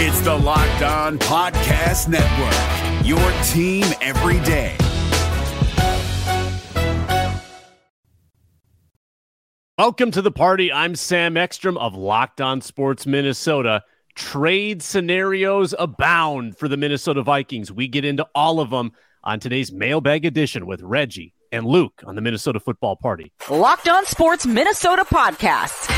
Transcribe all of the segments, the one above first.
It's the Locked On Podcast Network, your team every day. Welcome to the party. I'm Sam Ekstrom of Locked On Sports Minnesota. Trade scenarios abound for the Minnesota Vikings. We get into all of them on today's mailbag edition with Reggie and Luke on the Minnesota Football Party. Locked On Sports Minnesota podcast.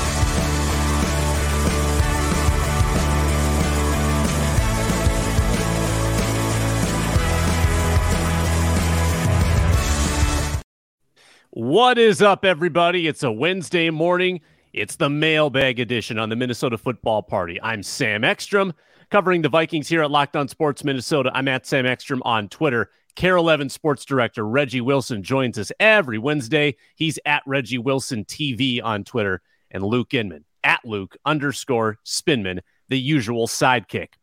What is up, everybody? It's a Wednesday morning. It's the mailbag edition on the Minnesota Football Party. I'm Sam Ekstrom, covering the Vikings here at Locked On Sports Minnesota. I'm at Sam Ekstrom on Twitter. Kare 11 Sports Director Reggie Wilson joins us every Wednesday. He's at Reggie Wilson TV on Twitter, and Luke Inman at Luke underscore Spinman, the usual sidekick.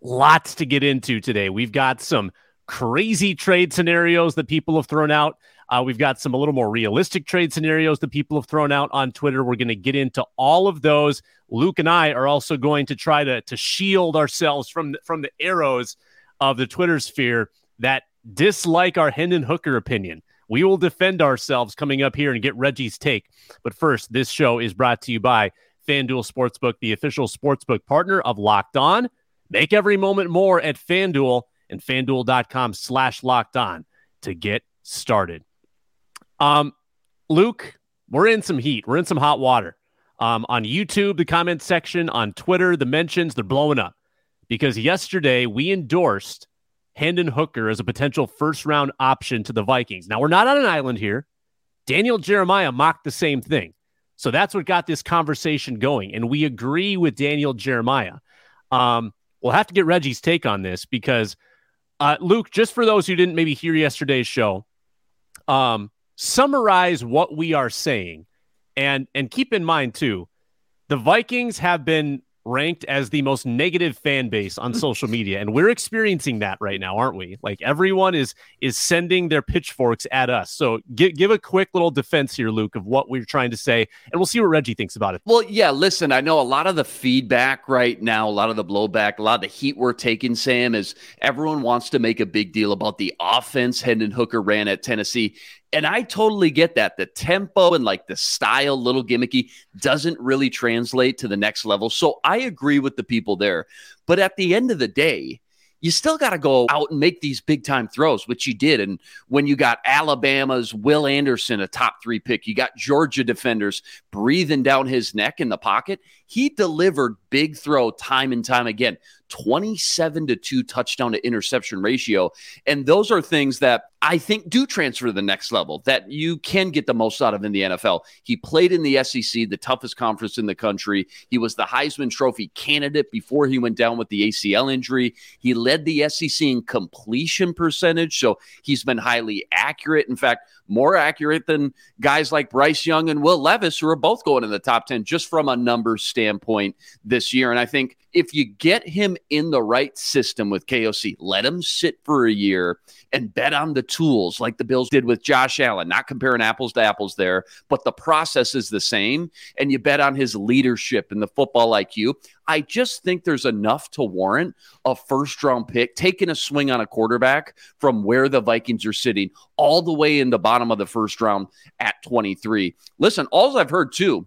Lots to get into today. We've got some crazy trade scenarios that people have thrown out. Uh, we've got some a little more realistic trade scenarios that people have thrown out on Twitter. We're going to get into all of those. Luke and I are also going to try to to shield ourselves from from the arrows of the Twitter sphere that dislike our Hendon Hooker opinion. We will defend ourselves coming up here and get Reggie's take. But first, this show is brought to you by FanDuel Sportsbook, the official sportsbook partner of Locked On. Make every moment more at FanDuel and FanDuel.com slash locked on to get started. Um, Luke, we're in some heat. We're in some hot water. Um, on YouTube, the comment section, on Twitter, the mentions, they're blowing up because yesterday we endorsed Hendon Hooker as a potential first round option to the Vikings. Now, we're not on an island here. Daniel Jeremiah mocked the same thing. So that's what got this conversation going. And we agree with Daniel Jeremiah. Um, we'll have to get Reggie's take on this because, uh, Luke, just for those who didn't maybe hear yesterday's show, um, summarize what we are saying. And and keep in mind too the vikings have been ranked as the most negative fan base on social media and we're experiencing that right now aren't we? Like everyone is is sending their pitchforks at us. So give, give a quick little defense here luke of what we're trying to say and we'll see what reggie thinks about it. Well yeah listen i know a lot of the feedback right now a lot of the blowback a lot of the heat we're taking sam is everyone wants to make a big deal about the offense hendon hooker ran at tennessee and I totally get that. The tempo and like the style, little gimmicky, doesn't really translate to the next level. So I agree with the people there. But at the end of the day, you still got to go out and make these big time throws, which you did. And when you got Alabama's Will Anderson, a top three pick, you got Georgia defenders breathing down his neck in the pocket. He delivered big throw time and time again. 27 to 2 touchdown to interception ratio. And those are things that I think do transfer to the next level that you can get the most out of in the NFL. He played in the SEC, the toughest conference in the country. He was the Heisman Trophy candidate before he went down with the ACL injury. He led the SEC in completion percentage, so he's been highly accurate. In fact, more accurate than guys like Bryce Young and Will Levis, who are both going in the top 10 just from a numbers standpoint this year. And I think if you get him in the right system with KOC, let him sit for a year and bet on the tools like the Bills did with Josh Allen, not comparing apples to apples there, but the process is the same. And you bet on his leadership and the football IQ. I just think there's enough to warrant a first round pick taking a swing on a quarterback from where the Vikings are sitting all the way in the bottom of the first round at 23. Listen, all I've heard too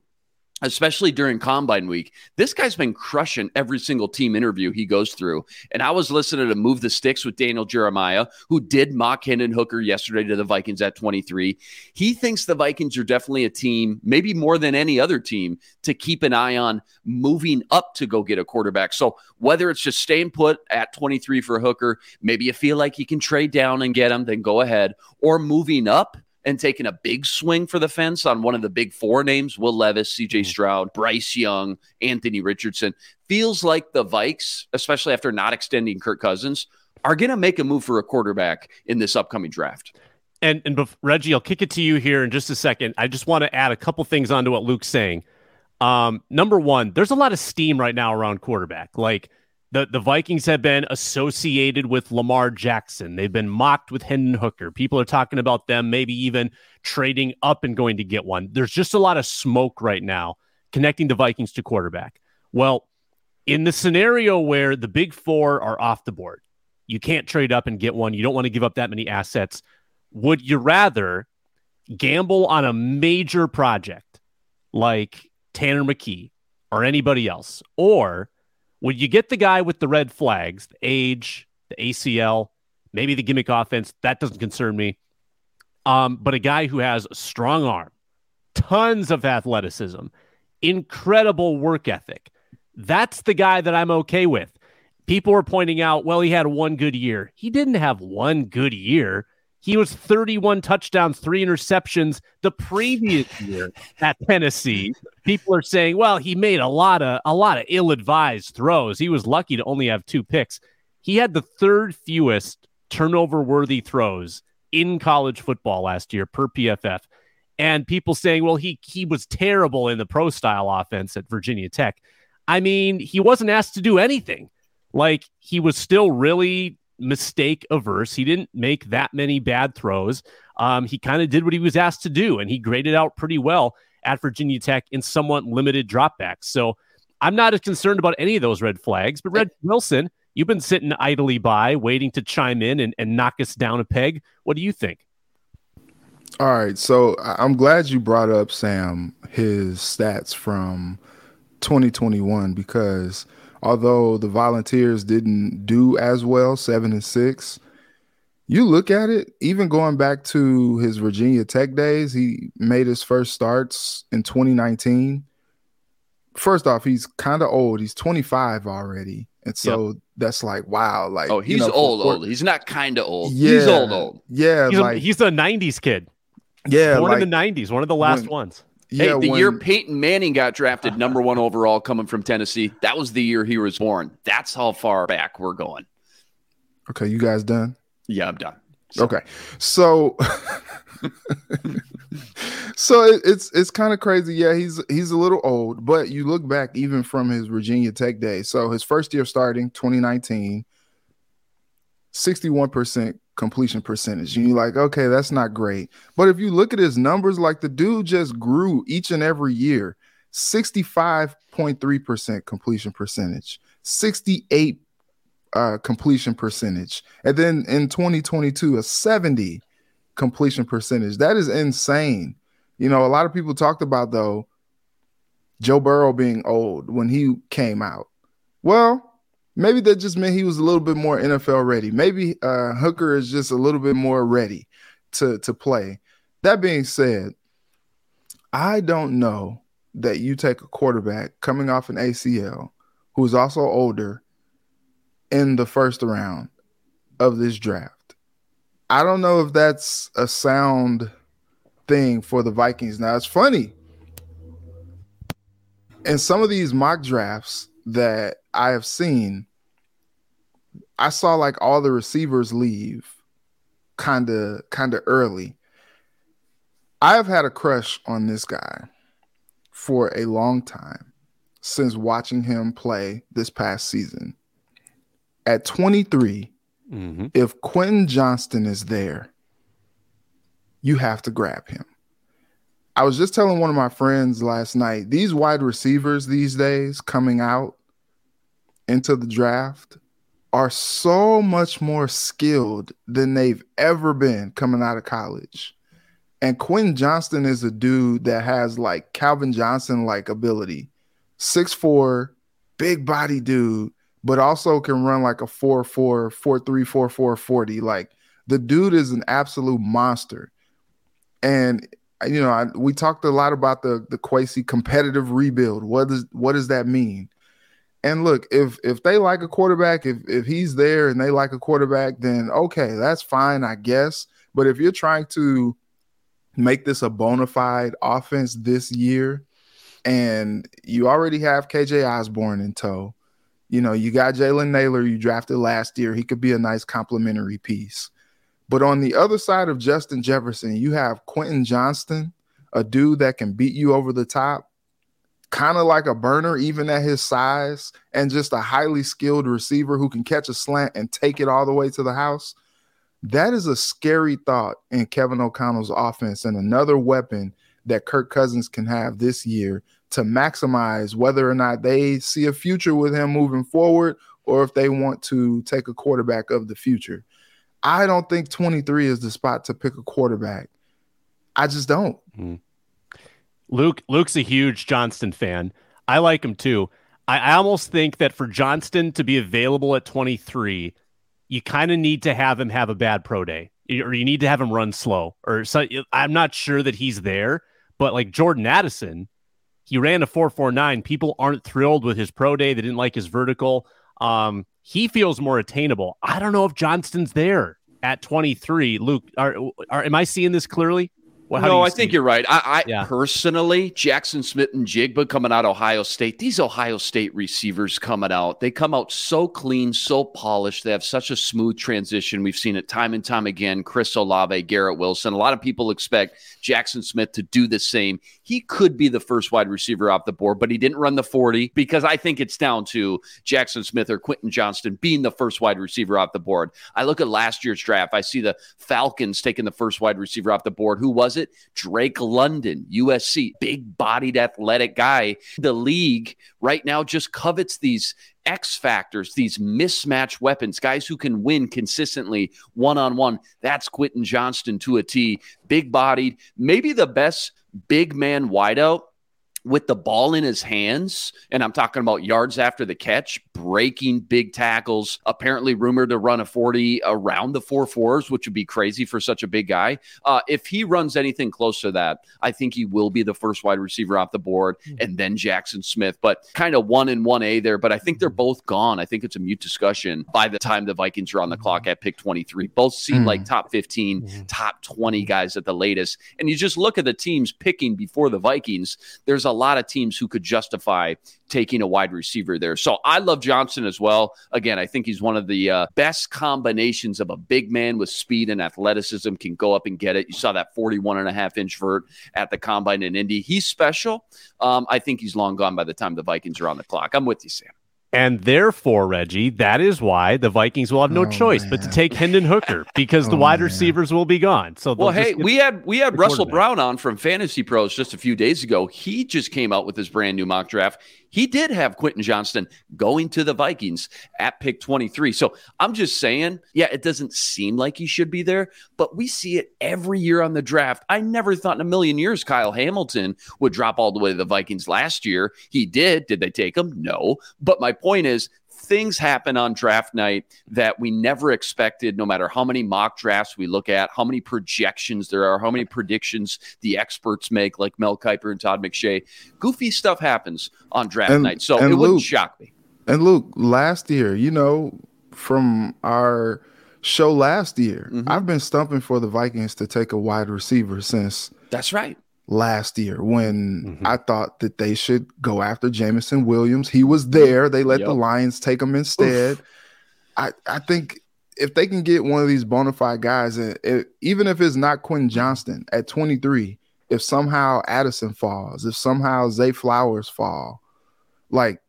especially during combine week. This guy's been crushing every single team interview he goes through. And I was listening to Move the Sticks with Daniel Jeremiah, who did mock Hendon Hooker yesterday to the Vikings at 23. He thinks the Vikings are definitely a team, maybe more than any other team, to keep an eye on moving up to go get a quarterback. So whether it's just staying put at 23 for Hooker, maybe you feel like you can trade down and get him, then go ahead, or moving up and taking a big swing for the fence on one of the big four names Will Levis, CJ Mm-hmm. Stroud, Bryce Young, Anthony Richardson. Feels like the Vikes, especially after not extending Kirk Cousins, are going to make a move for a quarterback in this upcoming draft. And and bef- Reggie, I'll kick it to you here in just a second. I just want to add a couple things onto what Luke's saying. Um, number one, there's a lot of steam right now around quarterback. Like the the Vikings have been associated with Lamar Jackson. They've been mocked with Hendon Hooker. People are talking about them maybe even trading up and going to get one. There's just a lot of smoke right now connecting the Vikings to quarterback. Well, in the scenario where the big four are off the board, you can't trade up and get one. You don't want to give up that many assets. Would you rather gamble on a major project like Tanner McKee or anybody else? Or would you get the guy with the red flags, the age, the ACL, maybe the gimmick offense? That doesn't concern me. Um, but a guy who has a strong arm, tons of athleticism, incredible work ethic. That's the guy that I'm okay with. People were pointing out, well, he had one good year. He didn't have one good year. He was 31 touchdowns, three interceptions the previous year at Tennessee. People are saying, well, he made a lot of a lot of ill-advised throws. He was lucky to only have two picks. He had the third fewest turnover-worthy throws in college football last year per PFF. And people saying, well, he he was terrible in the pro style offense at Virginia Tech. I mean, he wasn't asked to do anything. Like he was still really mistake averse. He didn't make that many bad throws. Um, he kind of did what he was asked to do, and he graded out pretty well at Virginia Tech in somewhat limited dropbacks. So I'm not as concerned about any of those red flags. But Red Wilson, you've been sitting idly by, waiting to chime in and, and knock us down a peg. What do you think? All right, so I'm glad you brought up Sam his stats from 2021 because although the Volunteers didn't do as well, seven and six, you look at it. Even going back to his Virginia Tech days, he made his first starts in 2019. First off, he's kind of old. He's 25 already, and so that's like wow. Like Oh, you he's know, old, for- old. He's not kind of old. Yeah, He's old, old. Yeah, He's, like a, he's a 90s kid, yeah, born like, in the 90s, one of the last when- ones. Yeah. hey, the when- year Peyton Manning got drafted number one overall coming from Tennessee, that was the year he was born. That's how far back we're going. Okay, you guys done? Yeah, I'm done. Okay, so so it, it's it's kind of crazy. Yeah, he's he's a little old, but you look back even from his Virginia Tech days. So his first year starting 2019, 61% completion percentage. And you're like, okay, that's not great. But if you look at his numbers, like the dude just grew each and every year. 65.3% completion percentage, 68 uh, completion percentage. And then in 2022, a 70 completion percentage. That is insane. You know, a lot of people talked about though Joe Burrow being old when he came out. Well, maybe that just meant he was a little bit more NFL ready. Maybe uh, Hooker is just a little bit more ready to to play. That being said, I don't know that you take a quarterback coming off an ACL who is also older in the first round of this draft. I don't know if that's a sound thing for the Vikings. Now it's funny. In some of these mock drafts that I have seen, I saw like all the receivers leave kind of kind of early. I have had a crush on this guy for a long time since watching him play this past season. At 23, Mm-hmm. if Quentin Johnston is there, you have to grab him. I was just telling one of my friends last night, these wide receivers these days coming out into the draft are so much more skilled than they've ever been coming out of college. And Quinn Johnston is a dude that has like Calvin Johnson like ability. 6'4, big body dude, but also can run like a 4'4, 4'3, 4'4, 40. Like the dude is an absolute monster. And you know, I, we talked a lot about the the Quasi competitive rebuild. What does what does that mean? And look, if if they like a quarterback, if if he's there and they like a quarterback, then okay, that's fine, I guess. But if you're trying to make this a bona fide offense this year, and you already have KJ Osborn in tow. You know, you got Jalen Nailor you drafted last year. He could be a nice complementary piece. But on the other side of Justin Jefferson, you have Quentin Johnston, a dude that can beat you over the top, kind of like a burner, even at his size, and just a highly skilled receiver who can catch a slant and take it all the way to the house. That is a scary thought in Kevin O'Connell's offense and another weapon that Kirk Cousins can have this year to maximize whether or not they see a future with him moving forward or if they want to take a quarterback of the future. I don't think 23 is the spot to pick a quarterback. I just don't. Mm. Luke Luke's a huge Johnston fan. I like him too. I, I almost think that for Johnston to be available at 23, you kind of need to have him have a bad pro day, or you need to have him run slow. Or so, I'm not sure that he's there, but like Jordan Addison, he ran a 449. People aren't thrilled with his pro day. They didn't like his vertical. Um, he feels more attainable. I don't know if Johnston's there at 23. Luke, are, are am I seeing this clearly? Well, no, I think you're right. I, I yeah. personally, Jaxon Smith-Njigba coming out Ohio State. These Ohio State receivers coming out, they come out so clean, so polished. They have such a smooth transition. We've seen it time and time again. Chris Olave, Garrett Wilson. A lot of people expect Jackson Smith to do the same. He could be the first wide receiver off the board, but he didn't run the 40 because I think it's down to Jaxon Smith or Quentin Johnston being the first wide receiver off the board. I look at last year's draft. I see the Falcons taking the first wide receiver off the board. Who was it? Drake London, USC, big bodied athletic guy. The league right now just covets these X factors, these mismatch weapons, guys who can win consistently one on one. That's Quentin Johnston to a T, big bodied, maybe the best big man wideout with the ball in his hands, and I'm talking about yards after the catch, breaking big tackles, apparently rumored to run a 40 around the four fours, which would be crazy for such a big guy. Uh, if he runs anything close to that, I think he will be the first wide receiver off the board, mm-hmm. and then Jaxon Smith, but kind of one and one A there. But I think they're both gone. I think it's a mute discussion by the time the Vikings are on the clock at pick 23. Both seem mm-hmm. like top 15, mm-hmm. top 20 guys at the latest. And you just look at the teams picking before the Vikings, there's a lot of teams who could justify taking a wide receiver there. So I love Johnson as well. Again, I think he's one of the uh, best combinations of a big man with speed and athleticism can go up and get it. You saw that 41 and a half inch vert at the combine in Indy. He's special. Um, I think he's long gone by the time the Vikings are on the clock. I'm with you, Sam. And therefore, Reggie, that is why the Vikings will have no oh, choice man. but to take Hendon Hooker because oh, the wide man. receivers will be gone. So, well, hey, we had we had Russell Brown on from Fantasy Pros just a few days ago. He just came out with his brand new mock draft. He did have Quentin Johnston going to the Vikings at pick 23. So I'm just saying, yeah, it doesn't seem like he should be there, but we see it every year on the draft. I never thought in a million years Kyle Hamilton would drop all the way to the Vikings last year. He did. Did they take him? No. But my point is, things happen on draft night that we never expected, no matter how many mock drafts we look at, how many projections there are, how many predictions the experts make, like Mel Kiper and Todd McShay. Goofy stuff happens on draft and, night. So it Luke, wouldn't shock me. And Luke, last year, you know, from our show last year, mm-hmm. I've been stumping for the Vikings to take a wide receiver since. That's right last year when mm-hmm. I thought that they should go after Jameson Williams. He was there. They let yep. the Lions take him instead. I, I think if they can get one of these bona fide guys, it, it, even if it's not Quentin Johnston at 23, if somehow Addison falls, if somehow Zay Flowers fall, like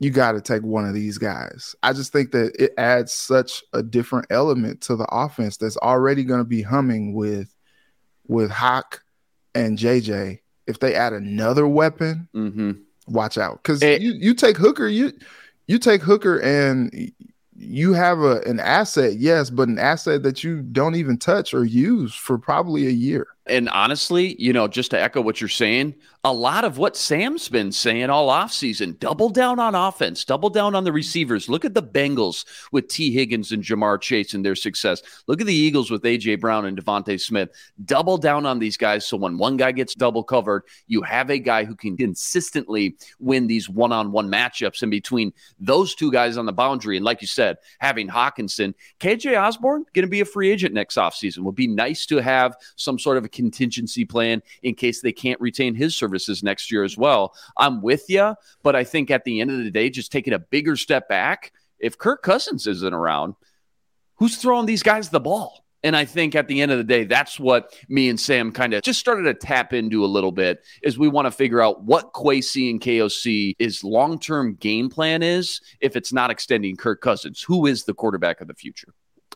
you got to take one of these guys. I just think that it adds such a different element to the offense that's already going to be humming with with Hawk and JJ, if they add another weapon, mm-hmm. watch out because you you take Hooker, you you take Hooker and you have a an asset, yes, but an asset that you don't even touch or use for probably a year. And honestly, you know, just to echo what you're saying, a lot of what Sam's been saying all offseason double down on offense, double down on the receivers. Look at the Bengals with Tee Higgins and Ja'Marr Chase and their success. Look at the Eagles with A.J. Brown and DeVonta Smith. Double down on these guys. So when one guy gets double covered, you have a guy who can consistently win these one on one matchups in between those two guys on the boundary. And like you said, having Hockenson, KJ Osborn, going to be a free agent next offseason. Would be nice to have some sort of contingency plan in case they can't retain his services next year as well. I'm with you, but I think at the end of the day, just taking a bigger step back, if Kirk Cousins isn't around, who's throwing these guys the ball? And I think at the end of the day, that's what me and Sam kind of just started to tap into a little bit is we want to figure out what Kwesi and KOC is long-term game plan is if it's not extending Kirk Cousins. Who is the quarterback of the future?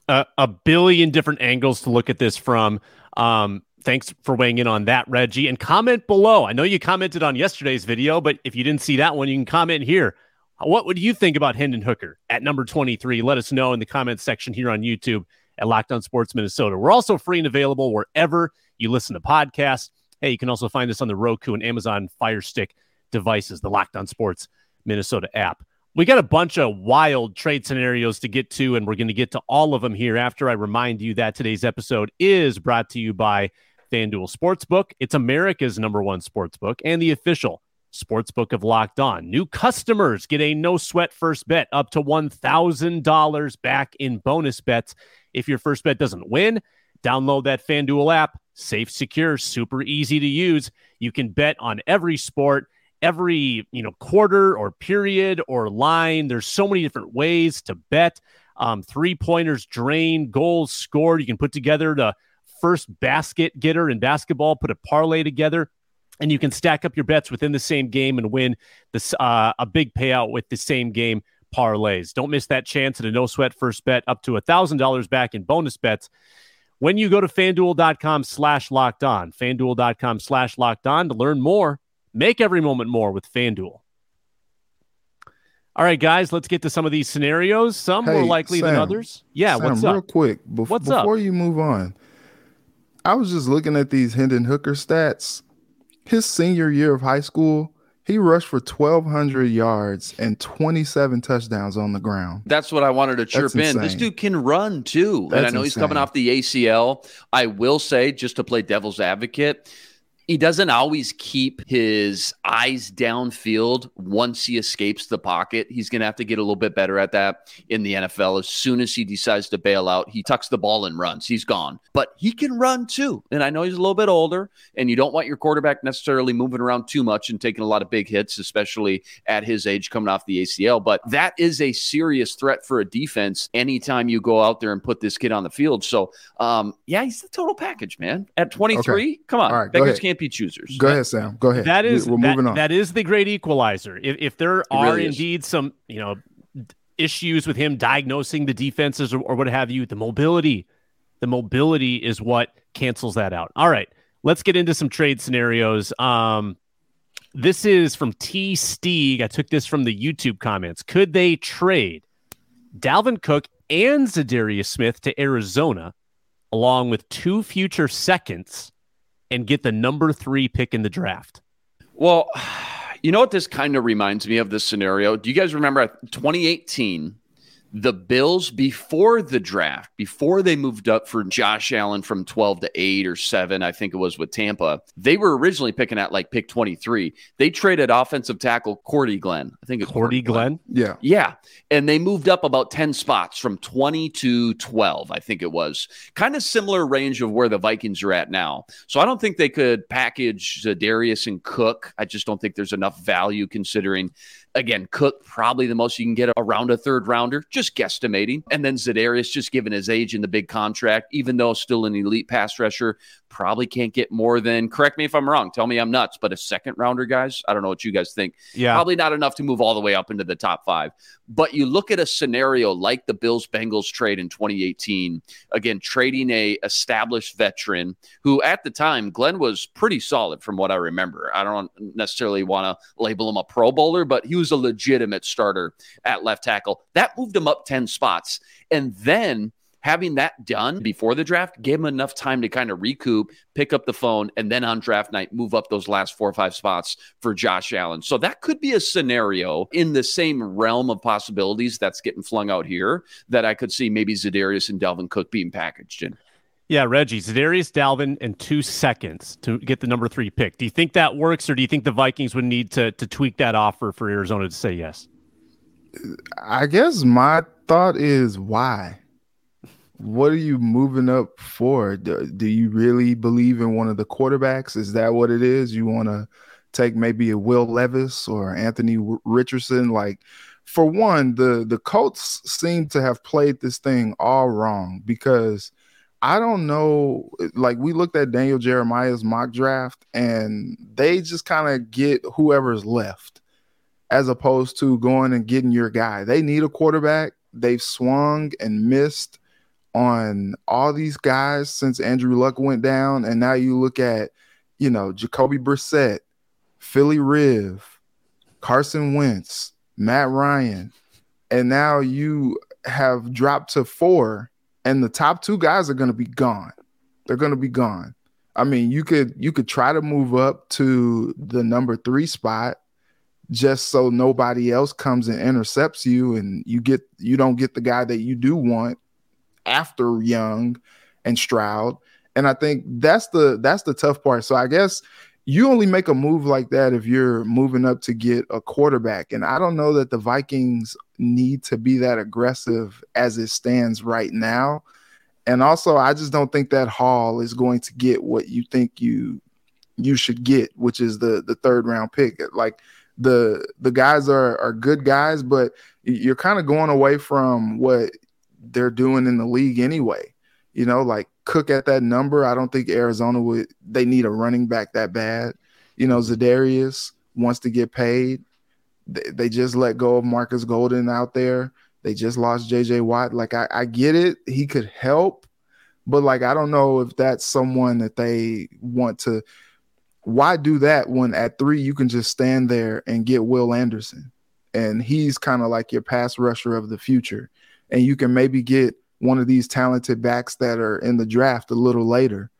Uh, a billion different angles to look at this from. Um, thanks for weighing in on that, Reggie. And comment below. I know you commented on yesterday's video, but if you didn't see that one, you can comment here. What would you think about Hendon Hooker at number 23? Let us know in the comments section here on YouTube at Locked On Sports Minnesota. We're also free and available wherever you listen to podcasts. Hey, you can also find us on the Roku and Amazon Fire Stick devices, the Locked On Sports Minnesota app. We got a bunch of wild trade scenarios to get to, and we're going to get to all of them here after I remind you that today's episode is brought to you by FanDuel Sportsbook. It's America's number one sportsbook and the official sportsbook of Locked On. New customers get a no sweat first bet up to $1,000 back in bonus bets if your first bet doesn't win, download that FanDuel app. Safe, secure, super easy to use. You can bet on every sport, every you know quarter or period or line. There's so many different ways to bet. Um, three pointers drained, goals scored. You can put together the first basket getter in basketball, put a parlay together, and you can stack up your bets within the same game and win this uh, a big payout with the same game parlays. Don't miss that chance at a no sweat first bet up to a $1,000 back in bonus bets when you go to fanduel.com slash locked on. Fanduel.com slash locked on to learn more. Make every moment more with Fanduel. All right, guys, let's get to some of these scenarios. Some hey, more likely Sam, than others. Yeah, Sam, what's up? Real quick, bef- what's before up? you move on, I was just looking at these Hendon Hooker stats. His senior year of high school, he rushed for 1,200 yards and 27 touchdowns on the ground. That's what I wanted to chirp in. This dude can run too. That's and I know insane. he's coming off the ACL. I will say, just to play devil's advocate, he doesn't always keep his eyes downfield once he escapes the pocket. He's going to have to get a little bit better at that in the NFL. As soon as he decides to bail out, he tucks the ball and runs. He's gone. But he can run too. And I know he's a little bit older, and you don't want your quarterback necessarily moving around too much and taking a lot of big hits, especially at his age coming off the ACL. But that is a serious threat for a defense anytime you go out there and put this kid on the field. So, um, yeah, he's the total package, man. At 23, Okay. come on. All right, ahead. can't choosers. Go ahead, Sam. Go ahead. That is We- we're that- moving on. that is the great equalizer. If if there are really is. indeed some you know issues with him diagnosing the defenses or, or what have you, the mobility, the mobility is what cancels that out. All right, let's get into some trade scenarios. Um, this is from T Steeg. I took this from the YouTube comments. Could they trade Dalvin Cook and Zadarius Smith to Arizona, along with two future seconds, and get the number three pick in the draft? Well, you know what this kind of reminds me of this scenario? Do you guys remember 2018, the Bills before the draft, before they moved up for Josh Allen from 12 to 8 or 7, I think it was with Tampa, they were originally picking at like pick 23. They traded offensive tackle Cordy Glenn. I think it's Cordy Glenn. yeah. Yeah. And they moved up about 10 spots from 20 to 12, I think it was. Kind of similar range of where the Vikings are at now. So I don't think they could package Darius and Cook. I just don't think there's enough value considering, again, Cook probably the most you can get around a third rounder, just guesstimating. And then Zadarius, just given his age and the big contract, even though still an elite pass rusher, probably can't get more than, correct me if I'm wrong, tell me I'm nuts, but a second rounder, guys. I don't know what you guys think Yeah. probably not enough to move all the way up into the top five. But you look at a scenario like the Bills Bengals trade in 2018, again, trading a established veteran who at the time, Glenn was pretty solid from what I remember. I don't necessarily want to label him a pro bowler, but he was a legitimate starter at left tackle. That moved him up 10 spots. And then having that done before the draft gave him enough time to kind of recoup, pick up the phone, and then on draft night, move up those last four or five spots for Josh Allen. So that could be a scenario in the same realm of possibilities that's getting flung out here that I could see maybe Zadarius and Dalvin Cook being packaged in. Yeah, Reggie, Zadarius Dalvin in two seconds to get the number three pick. Do you think that works, or do you think the Vikings would need to to tweak that offer for Arizona to say yes? I guess my thought is why? what are you moving up for? Do, do you really believe in one of the quarterbacks? Is that what it is? You want to take maybe a Will Levis or Anthony Richardson? Like, for one, the the Colts seem to have played this thing all wrong because I don't know. Like, we looked at Daniel Jeremiah's mock draft, and they just kind of get whoever's left as opposed to going and getting your guy. They need a quarterback. They've swung and missed on all these guys since Andrew Luck went down. And now you look at, you know, Jacoby Brissett, Philly Riv, Carson Wentz, Matt Ryan. And now you have dropped to four, and the top two guys are going to be gone. They're going to be gone. I mean, you could you could try to move up to the number three spot just so nobody else comes and intercepts you and you get you don't get the guy that you do want after Young and Stroud. And I think that's the that's the tough part. So I guess you only make a move like that if you're moving up to get a quarterback. And I don't know that the Vikings need to be that aggressive as it stands right now. And also, I just don't think that haul is going to get what you think you you should get, which is the the third round pick. Like the the guys are are good guys, but you're kind of going away from what they're doing in the league anyway. You know, like Cook at that number. I don't think Arizona would. They need a running back that bad. You know, Za'Darius wants to get paid. They, they just let go of Marcus Golden out there. They just lost J.J. Watt. Like I, I get it. He could help, but like I don't know if that's someone that they want to why do that when at three you can just stand there and get Will Anderson? And he's kind of like your pass rusher of the future. And you can maybe get one of these talented backs that are in the draft a little later.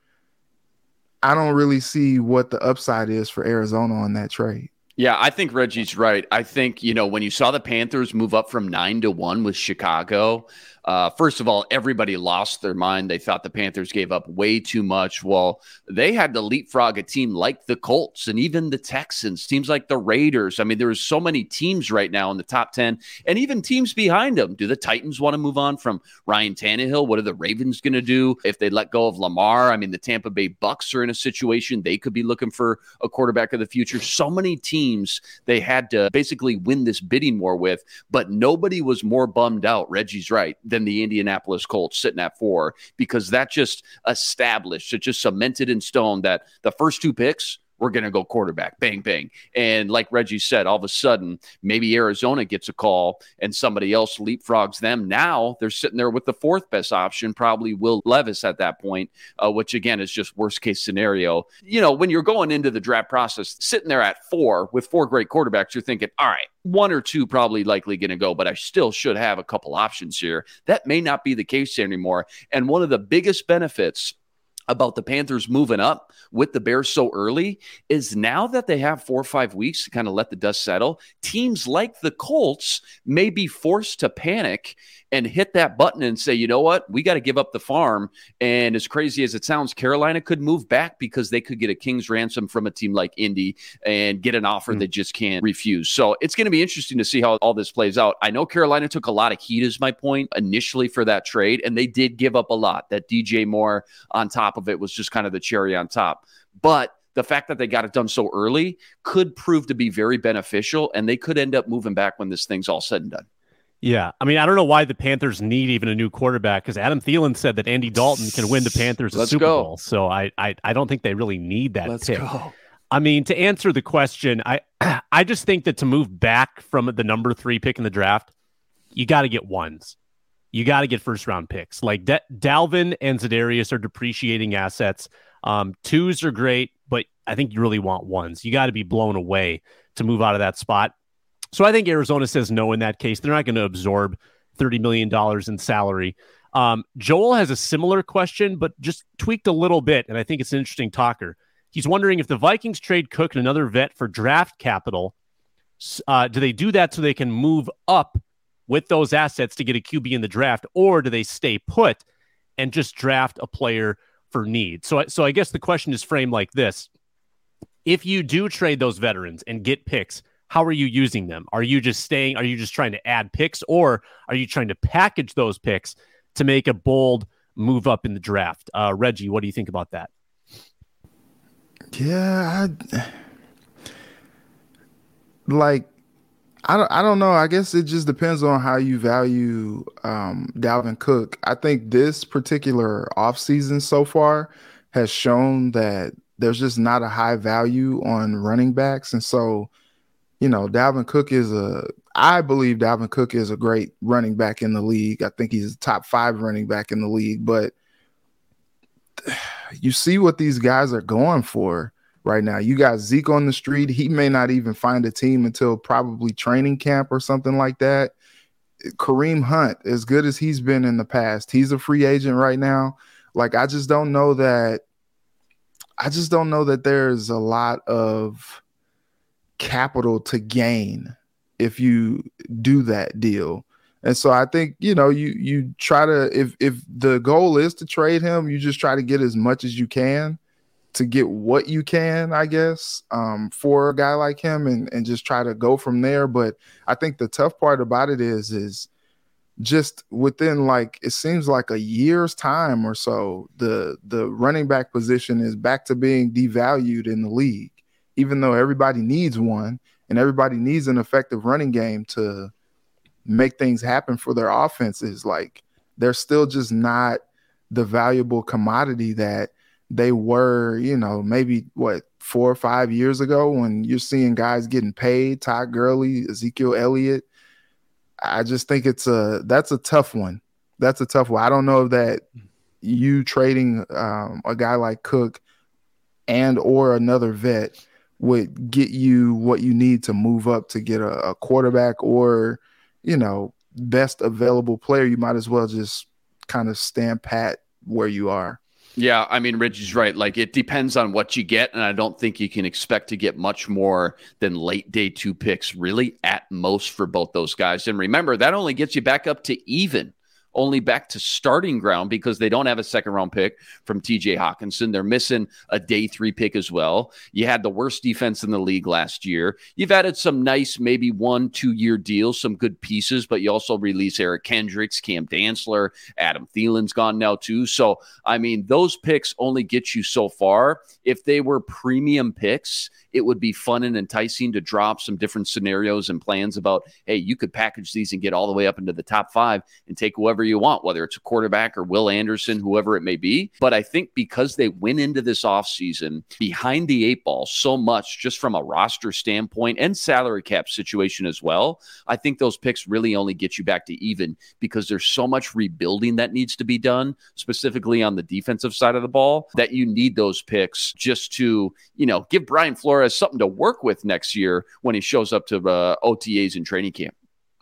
I don't really see what the upside is for Arizona on that trade. Yeah, I think Reggie's right. I think, you know, when you saw the Panthers move up from nine to one with Chicago, uh, first of all, everybody lost their mind. They thought the Panthers gave up way too much. Well, they had to leapfrog a team like the Colts and even the Texans, teams like the Raiders. I mean, there's so many teams right now in the top 10 and even teams behind them. Do the Titans want to move on from Ryan Tannehill? What are the Ravens going to do if they let go of Lamar? I mean, the Tampa Bay Bucks are in a situation they could be looking for a quarterback of the future. So many teams they had to basically win this bidding war with, but nobody was more bummed out. Reggie's right the Indianapolis Colts sitting at four because that just established, it just cemented in stone that the first two picks we're going to go quarterback, bang, bang. And like Reggie said, all of a sudden, maybe Arizona gets a call and somebody else leapfrogs them. Now they're sitting there with the fourth best option, probably Will Levis at that point, uh, which again is just worst case scenario. You know, when you're going into the draft process, sitting there at four with four great quarterbacks, you're thinking, all right, one or two probably likely going to go, but I still should have a couple options here. That may not be the case anymore. And one of the biggest benefits about the Panthers moving up with the Bears so early is now that they have four or five weeks to kind of let the dust settle, teams like the Colts may be forced to panic and hit that button and say, you know what, we got to give up the farm. And as crazy as it sounds, Carolina could move back because they could get a king's ransom from a team like Indy and get an offer mm. they just can't refuse. So it's going to be interesting to see how all this plays out. I know Carolina took a lot of heat, is my point, initially for that trade, and they did give up a lot. That DJ Moore on top of it was just kind of the cherry on top. But the fact that they got it done so early could prove to be very beneficial, and they could end up moving back when this thing's all said and done. Yeah, I mean, I don't know why the Panthers need even a new quarterback because Adam Thielen said that Andy Dalton can win the Panthers a Let's Super go. Bowl. So I, I, I don't think they really need that Let's pick. Go. I mean, to answer the question, I, I just think that to move back from the number three pick in the draft, you got to get ones you got to get first round picks. Like De- Dalvin and Za'Darius are depreciating assets. Um, twos are great, but I think you really want ones. You got to be blown away to move out of that spot. So I think Arizona says no in that case. They're not going to absorb $30 million in salary. Um, Joel has a similar question, but just tweaked a little bit. And I think it's an interesting talker. He's wondering if the Vikings trade Cook and another vet for draft capital, uh, do they do that so they can move up with those assets to get a QB in the draft, or do they stay put and just draft a player for need? So, so I guess the question is framed like this: If you do trade those veterans and get picks, how are you using them? Are you just staying? Are you just trying to add picks, or are you trying to package those picks to make a bold move up in the draft. Uh, Reggie, what do you think about that? Yeah, I, like I don't, I don't know. I guess it just depends on how you value um, Dalvin Cook. I think this particular offseason so far has shown that there's just not a high value on running backs. And so, you know, Dalvin Cook is a, I believe Dalvin Cook is a great running back in the league. I think he's a top five running back in the league. But you see what these guys are going for right now. You got Zeke on the street. He may not even find a team until probably training camp or something like that. Kareem Hunt, as good as he's been in the past, he's a free agent right now. Like, I just don't know that. I just don't know that there's a lot of capital to gain if you do that deal. And so I think, you know, you you try to if if the goal is to trade him, you just try to get as much as you can to get what you can, I guess, um, for a guy like him and, and just try to go from there. But I think the tough part about it is, is just within like it seems like a year's time or so, the the running back position is back to being devalued in the league, even though everybody needs one and everybody needs an effective running game to make things happen for their offenses. Like they're still just not the valuable commodity that they were, you know, maybe what four or five years ago when you're seeing guys getting paid, Todd Gurley, Ezekiel Elliott. I just think it's a that's a tough one. That's a tough one. I don't know that you trading um, a guy like Cook and or another vet would get you what you need to move up to get a, a quarterback or you know best available player. You might as well just kind of stand pat where you are. Yeah, I mean, Rich is right. Like, it depends on what you get, and I don't think you can expect to get much more than late day two picks, really, at most for both those guys. And remember, that only gets you back up to even only back to starting ground because they don't have a second round pick from TJ Hockenson. They're missing a day three pick as well. You had the worst defense in the league last year. You've added some nice, maybe one, two year deals, some good pieces, but you also release Eric Kendricks, Cam Dantzler, Adam Thielen's gone now too. So, I mean, those picks only get you so far. If they were premium picks, it would be fun and enticing to drop some different scenarios and plans about, hey, you could package these and get all the way up into the top five and take whoever you want, whether it's a quarterback or Will Anderson, whoever it may be. But I think because they went into this offseason behind the eight ball so much, just from a roster standpoint and salary cap situation as well, I think those picks really only get you back to even because there's so much rebuilding that needs to be done, specifically on the defensive side of the ball, that you need those picks just to, you know, give Brian Flores something to work with next year when he shows up to uh, OTAs and training camp.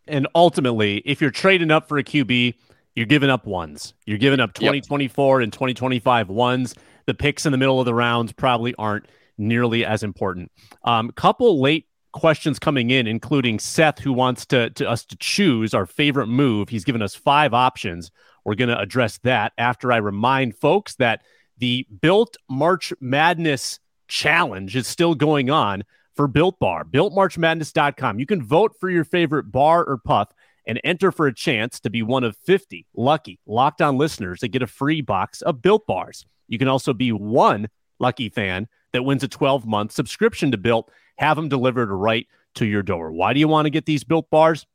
And ultimately, if you're trading up for a QB, you're giving up ones. You're giving up 2024 yep. and 2025 ones. The picks in the middle of the rounds probably aren't nearly as important. Um, couple late questions coming in, including Seth, who wants to, to us to choose our favorite move. He's given us five options. We're going to address that after I remind folks that the Built March Madness challenge is still going on for Built Bar. BuiltMarchMadness.com. You can vote for your favorite bar or puff and enter for a chance to be one of 50 lucky locked on listeners that get a free box of Built Bars. You can also be one lucky fan that wins a 12 month subscription to Built. Have them delivered right to your door. Why do you want to get these Built Bars?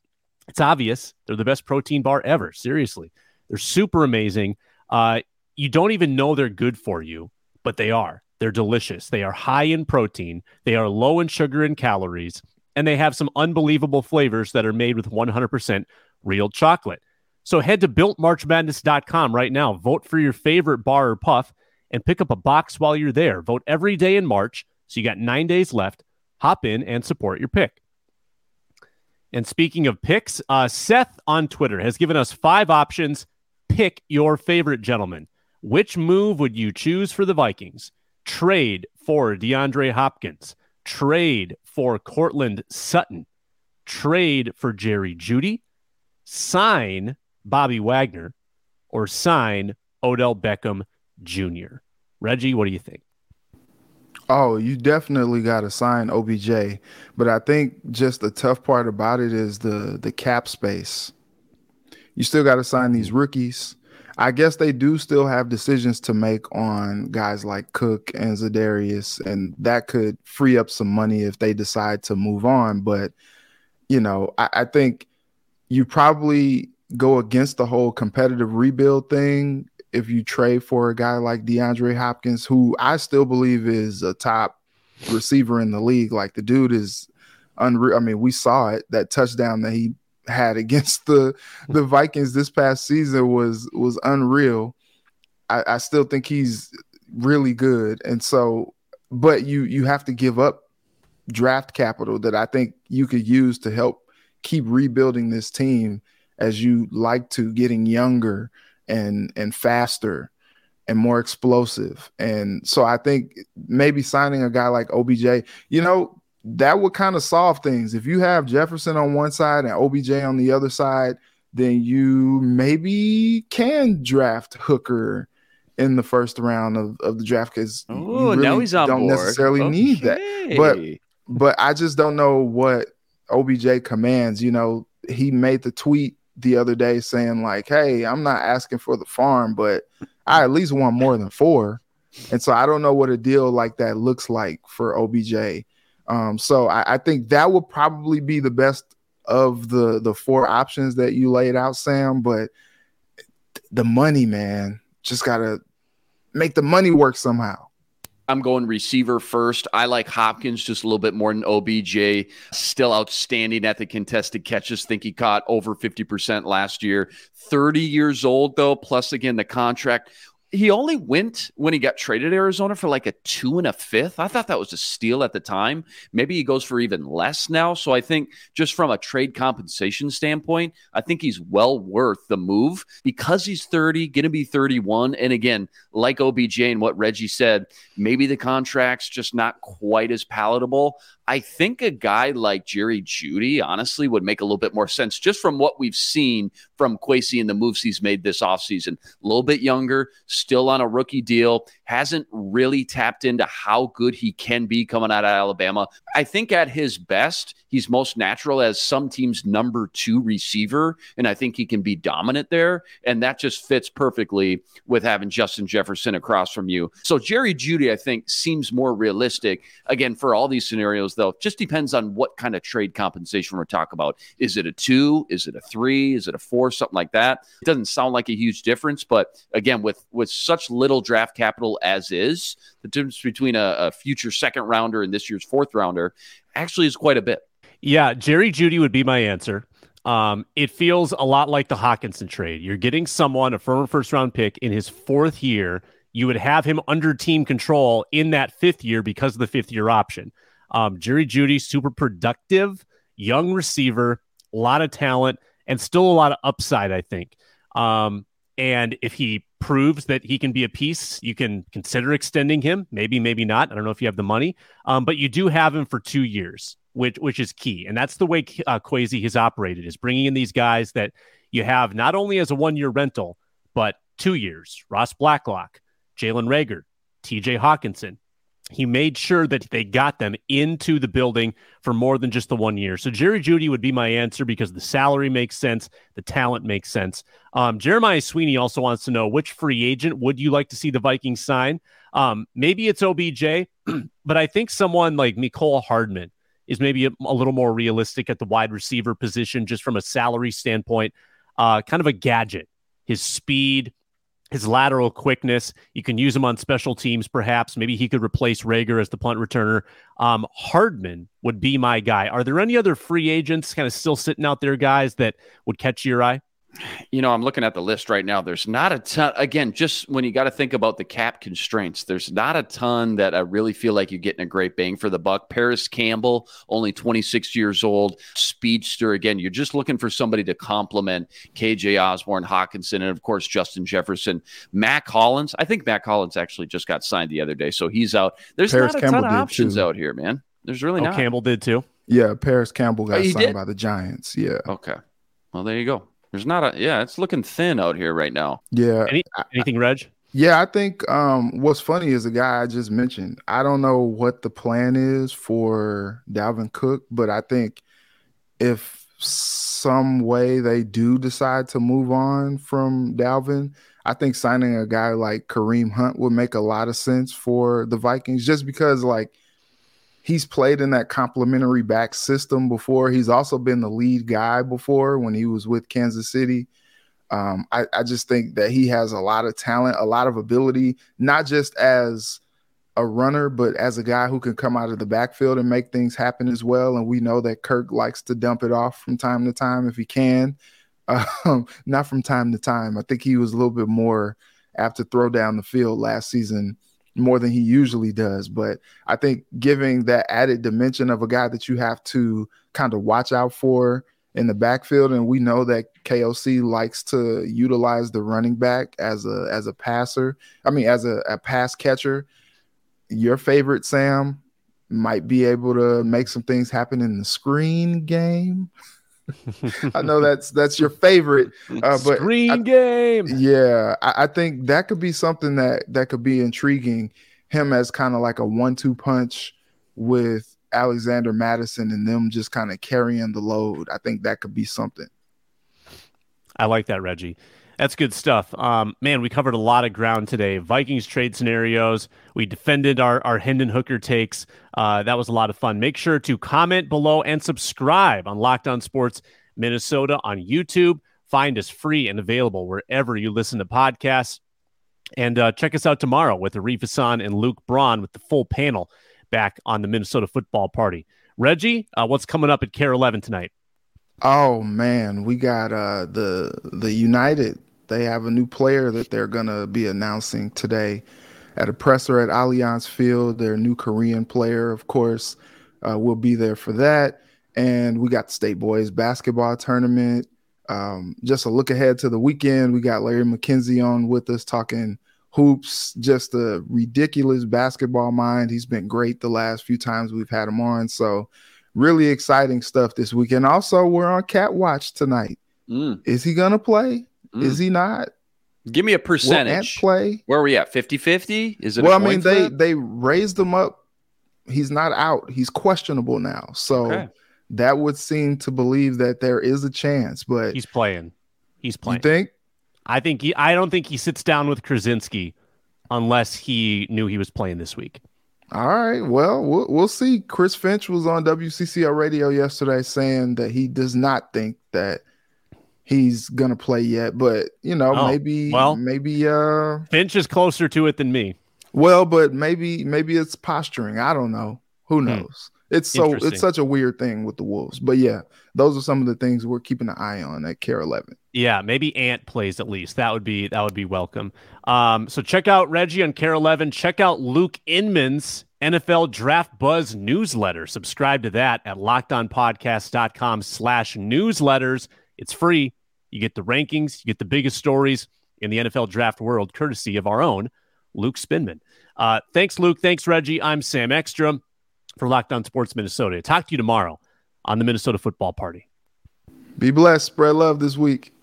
It's obvious. They're the best protein bar ever. Seriously. They're super amazing. Uh, you don't even know they're good for you, but they are. They're delicious. They are high in protein, they are low in sugar and calories, and they have some unbelievable flavors that are made with 100% real chocolate. So head to builtmarchmadness.com right now. Vote for your favorite bar or puff and pick up a box while you're there. Vote every day in March. So you got nine days left. Hop in and support your pick. And speaking of picks, uh, Seth on Twitter has given us five options. Pick your favorite, gentlemen. Which move would you choose for the Vikings? trade for DeAndre Hopkins, trade for Courtland Sutton, trade for Jerry Jeudy, sign Bobby Wagner, or sign Odell Beckham Jr. Reggie, what do you think? Oh, you definitely got to sign OBJ, but I think just the tough part about it is the the cap space. You still got to sign these rookies. I guess they do still have decisions to make on guys like Cook and Za'Darius, and that could free up some money if they decide to move on. But you know, I, I think you probably go against the whole competitive rebuild thing if you trade for a guy like DeAndre Hopkins, who I still believe is a top receiver in the league. Like the dude is unreal. I mean, we saw it that touchdown that he had against the the hmm. Vikings this past season was was unreal. I, I still think he's really good, and so, but you you have to give up draft capital that I think you could use to help keep rebuilding this team as you like to, getting younger and and faster and more explosive. And so I think maybe signing a guy like OBJ, you know, that would kind of solve things. If you have Jefferson on one side and OBJ on the other side, then you maybe can draft Hooker in the first round of, of the draft because really now he's on don't board. necessarily okay. need that. But but I just don't know what OBJ commands. You know, he made the tweet the other day saying like, "Hey, I'm not asking for the farm, but I at least want more than four. And so I don't know what a deal like that looks like for OBJ. Um, so I, I, think that would probably be the best of the the four options that you laid out, Sam. But the money, man, just gotta make the money work somehow. I'm going receiver first. I like Hopkins just a little bit more than OBJ. Still outstanding at the contested catches. Think he caught over 50% last year. 30 years old, though, plus again the contract he only went when he got traded Arizona for like a two and a fifth. I thought that was a steal at the time. Maybe he goes for even less now. So I think just from a trade compensation standpoint, I think he's well worth the move because he's 30, going to be 31. And again, like OBJ and what Reggie said, maybe the contract's just not quite as palatable. I think a guy like Jerry Jeudy, honestly, would make a little bit more sense just from what we've seen from Kwesi and the moves he's made this offseason. A little bit younger, still on a rookie deal, hasn't really tapped into how good he can be coming out of Alabama. I think at his best, he's most natural as some team's number two receiver. And I think he can be dominant there. And that just fits perfectly with having Justin Jefferson across from you. So Jerry Jeudy, I think, seems more realistic. Again, for all these scenarios, though, It just depends on what kind of trade compensation we're talking about. Is it a two? Is it a three? Is it a four? Something like that. It doesn't sound like a huge difference, but again, with with such little draft capital as is, the difference between a, a future second rounder and this year's fourth rounder actually is quite a bit. Yeah, Jerry Jeudy would be my answer. Um, it feels a lot like the Hockenson trade. You're getting someone, a firm first round pick in his fourth year. You would have him under team control in that fifth year because of the fifth year option. Um, Jerry Jeudy, super productive, young receiver, a lot of talent, and still a lot of upside, I think. Um, and if he proves that he can be a piece, you can consider extending him. Maybe, maybe not. I don't know if you have the money, um, but you do have him for two years, which which is key. And that's the way uh, has operated: is bringing in these guys that you have not only as a one year rental, but two years. Ross Blacklock, Jalen Reagor, T.J. Hockenson, he made sure that they got them into the building for more than just the one year. So Jerry Jeudy would be my answer because the salary makes sense, the talent makes sense. Um, Jeremiah Sweeney also wants to know which free agent would you like to see the Vikings sign? Um, maybe it's OBJ, but I think someone like Mecole Hardman is maybe a, a, little more realistic at the wide receiver position, just from a salary standpoint. Uh, kind of a gadget. His speed, his lateral quickness. You can use him on special teams, perhaps. Maybe he could replace Reagor as the punt returner. Um, Hardman would be my guy. Are there any other free agents kind of still sitting out there, guys, that would catch your eye? You know, I'm looking at the list right now. There's not a ton. Again, just when you got to think about the cap constraints, there's not a ton that I really feel like you're getting a great bang for the buck. Parris Campbell, only 26 years old, speedster. Again, you're just looking for somebody to complement KJ Osborn, Hockenson, and of course Justin Jefferson. Mack Hollins. I think Mack Hollins actually just got signed the other day, so he's out. There's Parris not a Campbell ton of options too. out here, man. There's really oh, not. Campbell did too. Yeah, Parris Campbell oh, got oh, signed did? by the Giants. Yeah. Okay. Well, there you go. There's not a yeah, it's looking thin out here right now. Yeah. Any, anything, Reg? Yeah, I think um, what's funny is the guy I just mentioned. I don't know what the plan is for Dalvin Cook, but I think if some way they do decide to move on from Dalvin, I think signing a guy like Kareem Hunt would make a lot of sense for the Vikings just because like he's played in that complementary back system before. He's also been the lead guy before when he was with Kansas City. Um, I, I just think that he has a lot of talent, a lot of ability, not just as a runner, but as a guy who can come out of the backfield and make things happen as well. And we know that Kirk likes to dump it off from time to time if he can. Um, not from time to time. I think he was a little bit more apt to throw down the field last season more than he usually does. But I think giving that added dimension of a guy that you have to kind of watch out for in the backfield, and we know that KOC likes to utilize the running back as a as a passer. I mean, as a, a pass catcher. Your favorite Sam might be able to make some things happen in the screen game. I know that's that's your favorite, uh, but screen I, game. Yeah, I, I, think that could be something that that could be intriguing. Him as kind of like a one-two punch with Alexander Mattison, and them just kind of carrying the load. I think that could be something. I like that, Reggie. That's good stuff. Um, man, we covered a lot of ground today. Vikings trade scenarios. We defended our, our Hendon Hooker takes. Uh, that was a lot of fun. Make sure to comment below and subscribe on Locked On Sports Minnesota on YouTube. Find us free and available wherever you listen to podcasts. And uh, check us out tomorrow with Arif Hassan and Luke Braun with the full panel back on the Minnesota football party. Reggie, uh, what's coming up at Kare 11 tonight? Oh man, we got uh the the United they have a new player that they're going to be announcing today at a presser at Allianz Field. Their new Korean player, of course, uh, will be there for that. And we got the State Boys basketball tournament. Um, just a look ahead to the weekend. We got Larry McKenzie on with us talking hoops, just a ridiculous basketball mind. He's been great the last few times we've had him on. So, really exciting stuff this weekend. Also, we're on Cat Watch tonight. Mm. Is he going to play? Mm. Is he not? Give me a percentage. play. Where are we at? 50-50? Is it Well, I mean, they they raised him up. He's not out. He's questionable now. So okay. that would seem to believe that there is a chance, but he's playing. He's playing. You think? I think he I don't think he sits down with Krasinski unless he knew he was playing this week. All right. Well, we'll, we'll see. Chris Finch was on WCCO radio yesterday saying that he does not think that he's gonna play yet, but you know, oh, maybe well, maybe uh Finch is closer to it than me. Well, but maybe maybe it's posturing. I don't know. Who hmm. knows? Hmm. It's so it's such a weird thing with the Wolves. But yeah, those are some of the things we're keeping an eye on at Kare 11. Yeah, maybe Ant plays at least. That would be that would be welcome. Um, so check out Reggie on Kare 11. Check out Luke Inman's NFL Draft Buzz newsletter. Subscribe to that at lockedonpodcast.com slash newsletters. It's free. You get the rankings, you get the biggest stories in the NFL draft world, courtesy of our own Luke Spinman. Uh, thanks, Luke. Thanks, Reggie. I'm Sam Ekstrom for Locked On Sports Minnesota. Talk to you tomorrow on the Minnesota Football Party. Be blessed. Spread love this week.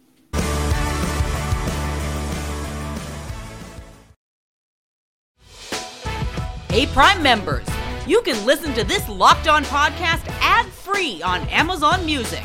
Hey, Prime members, you can listen to this Locked On podcast ad free on Amazon Music.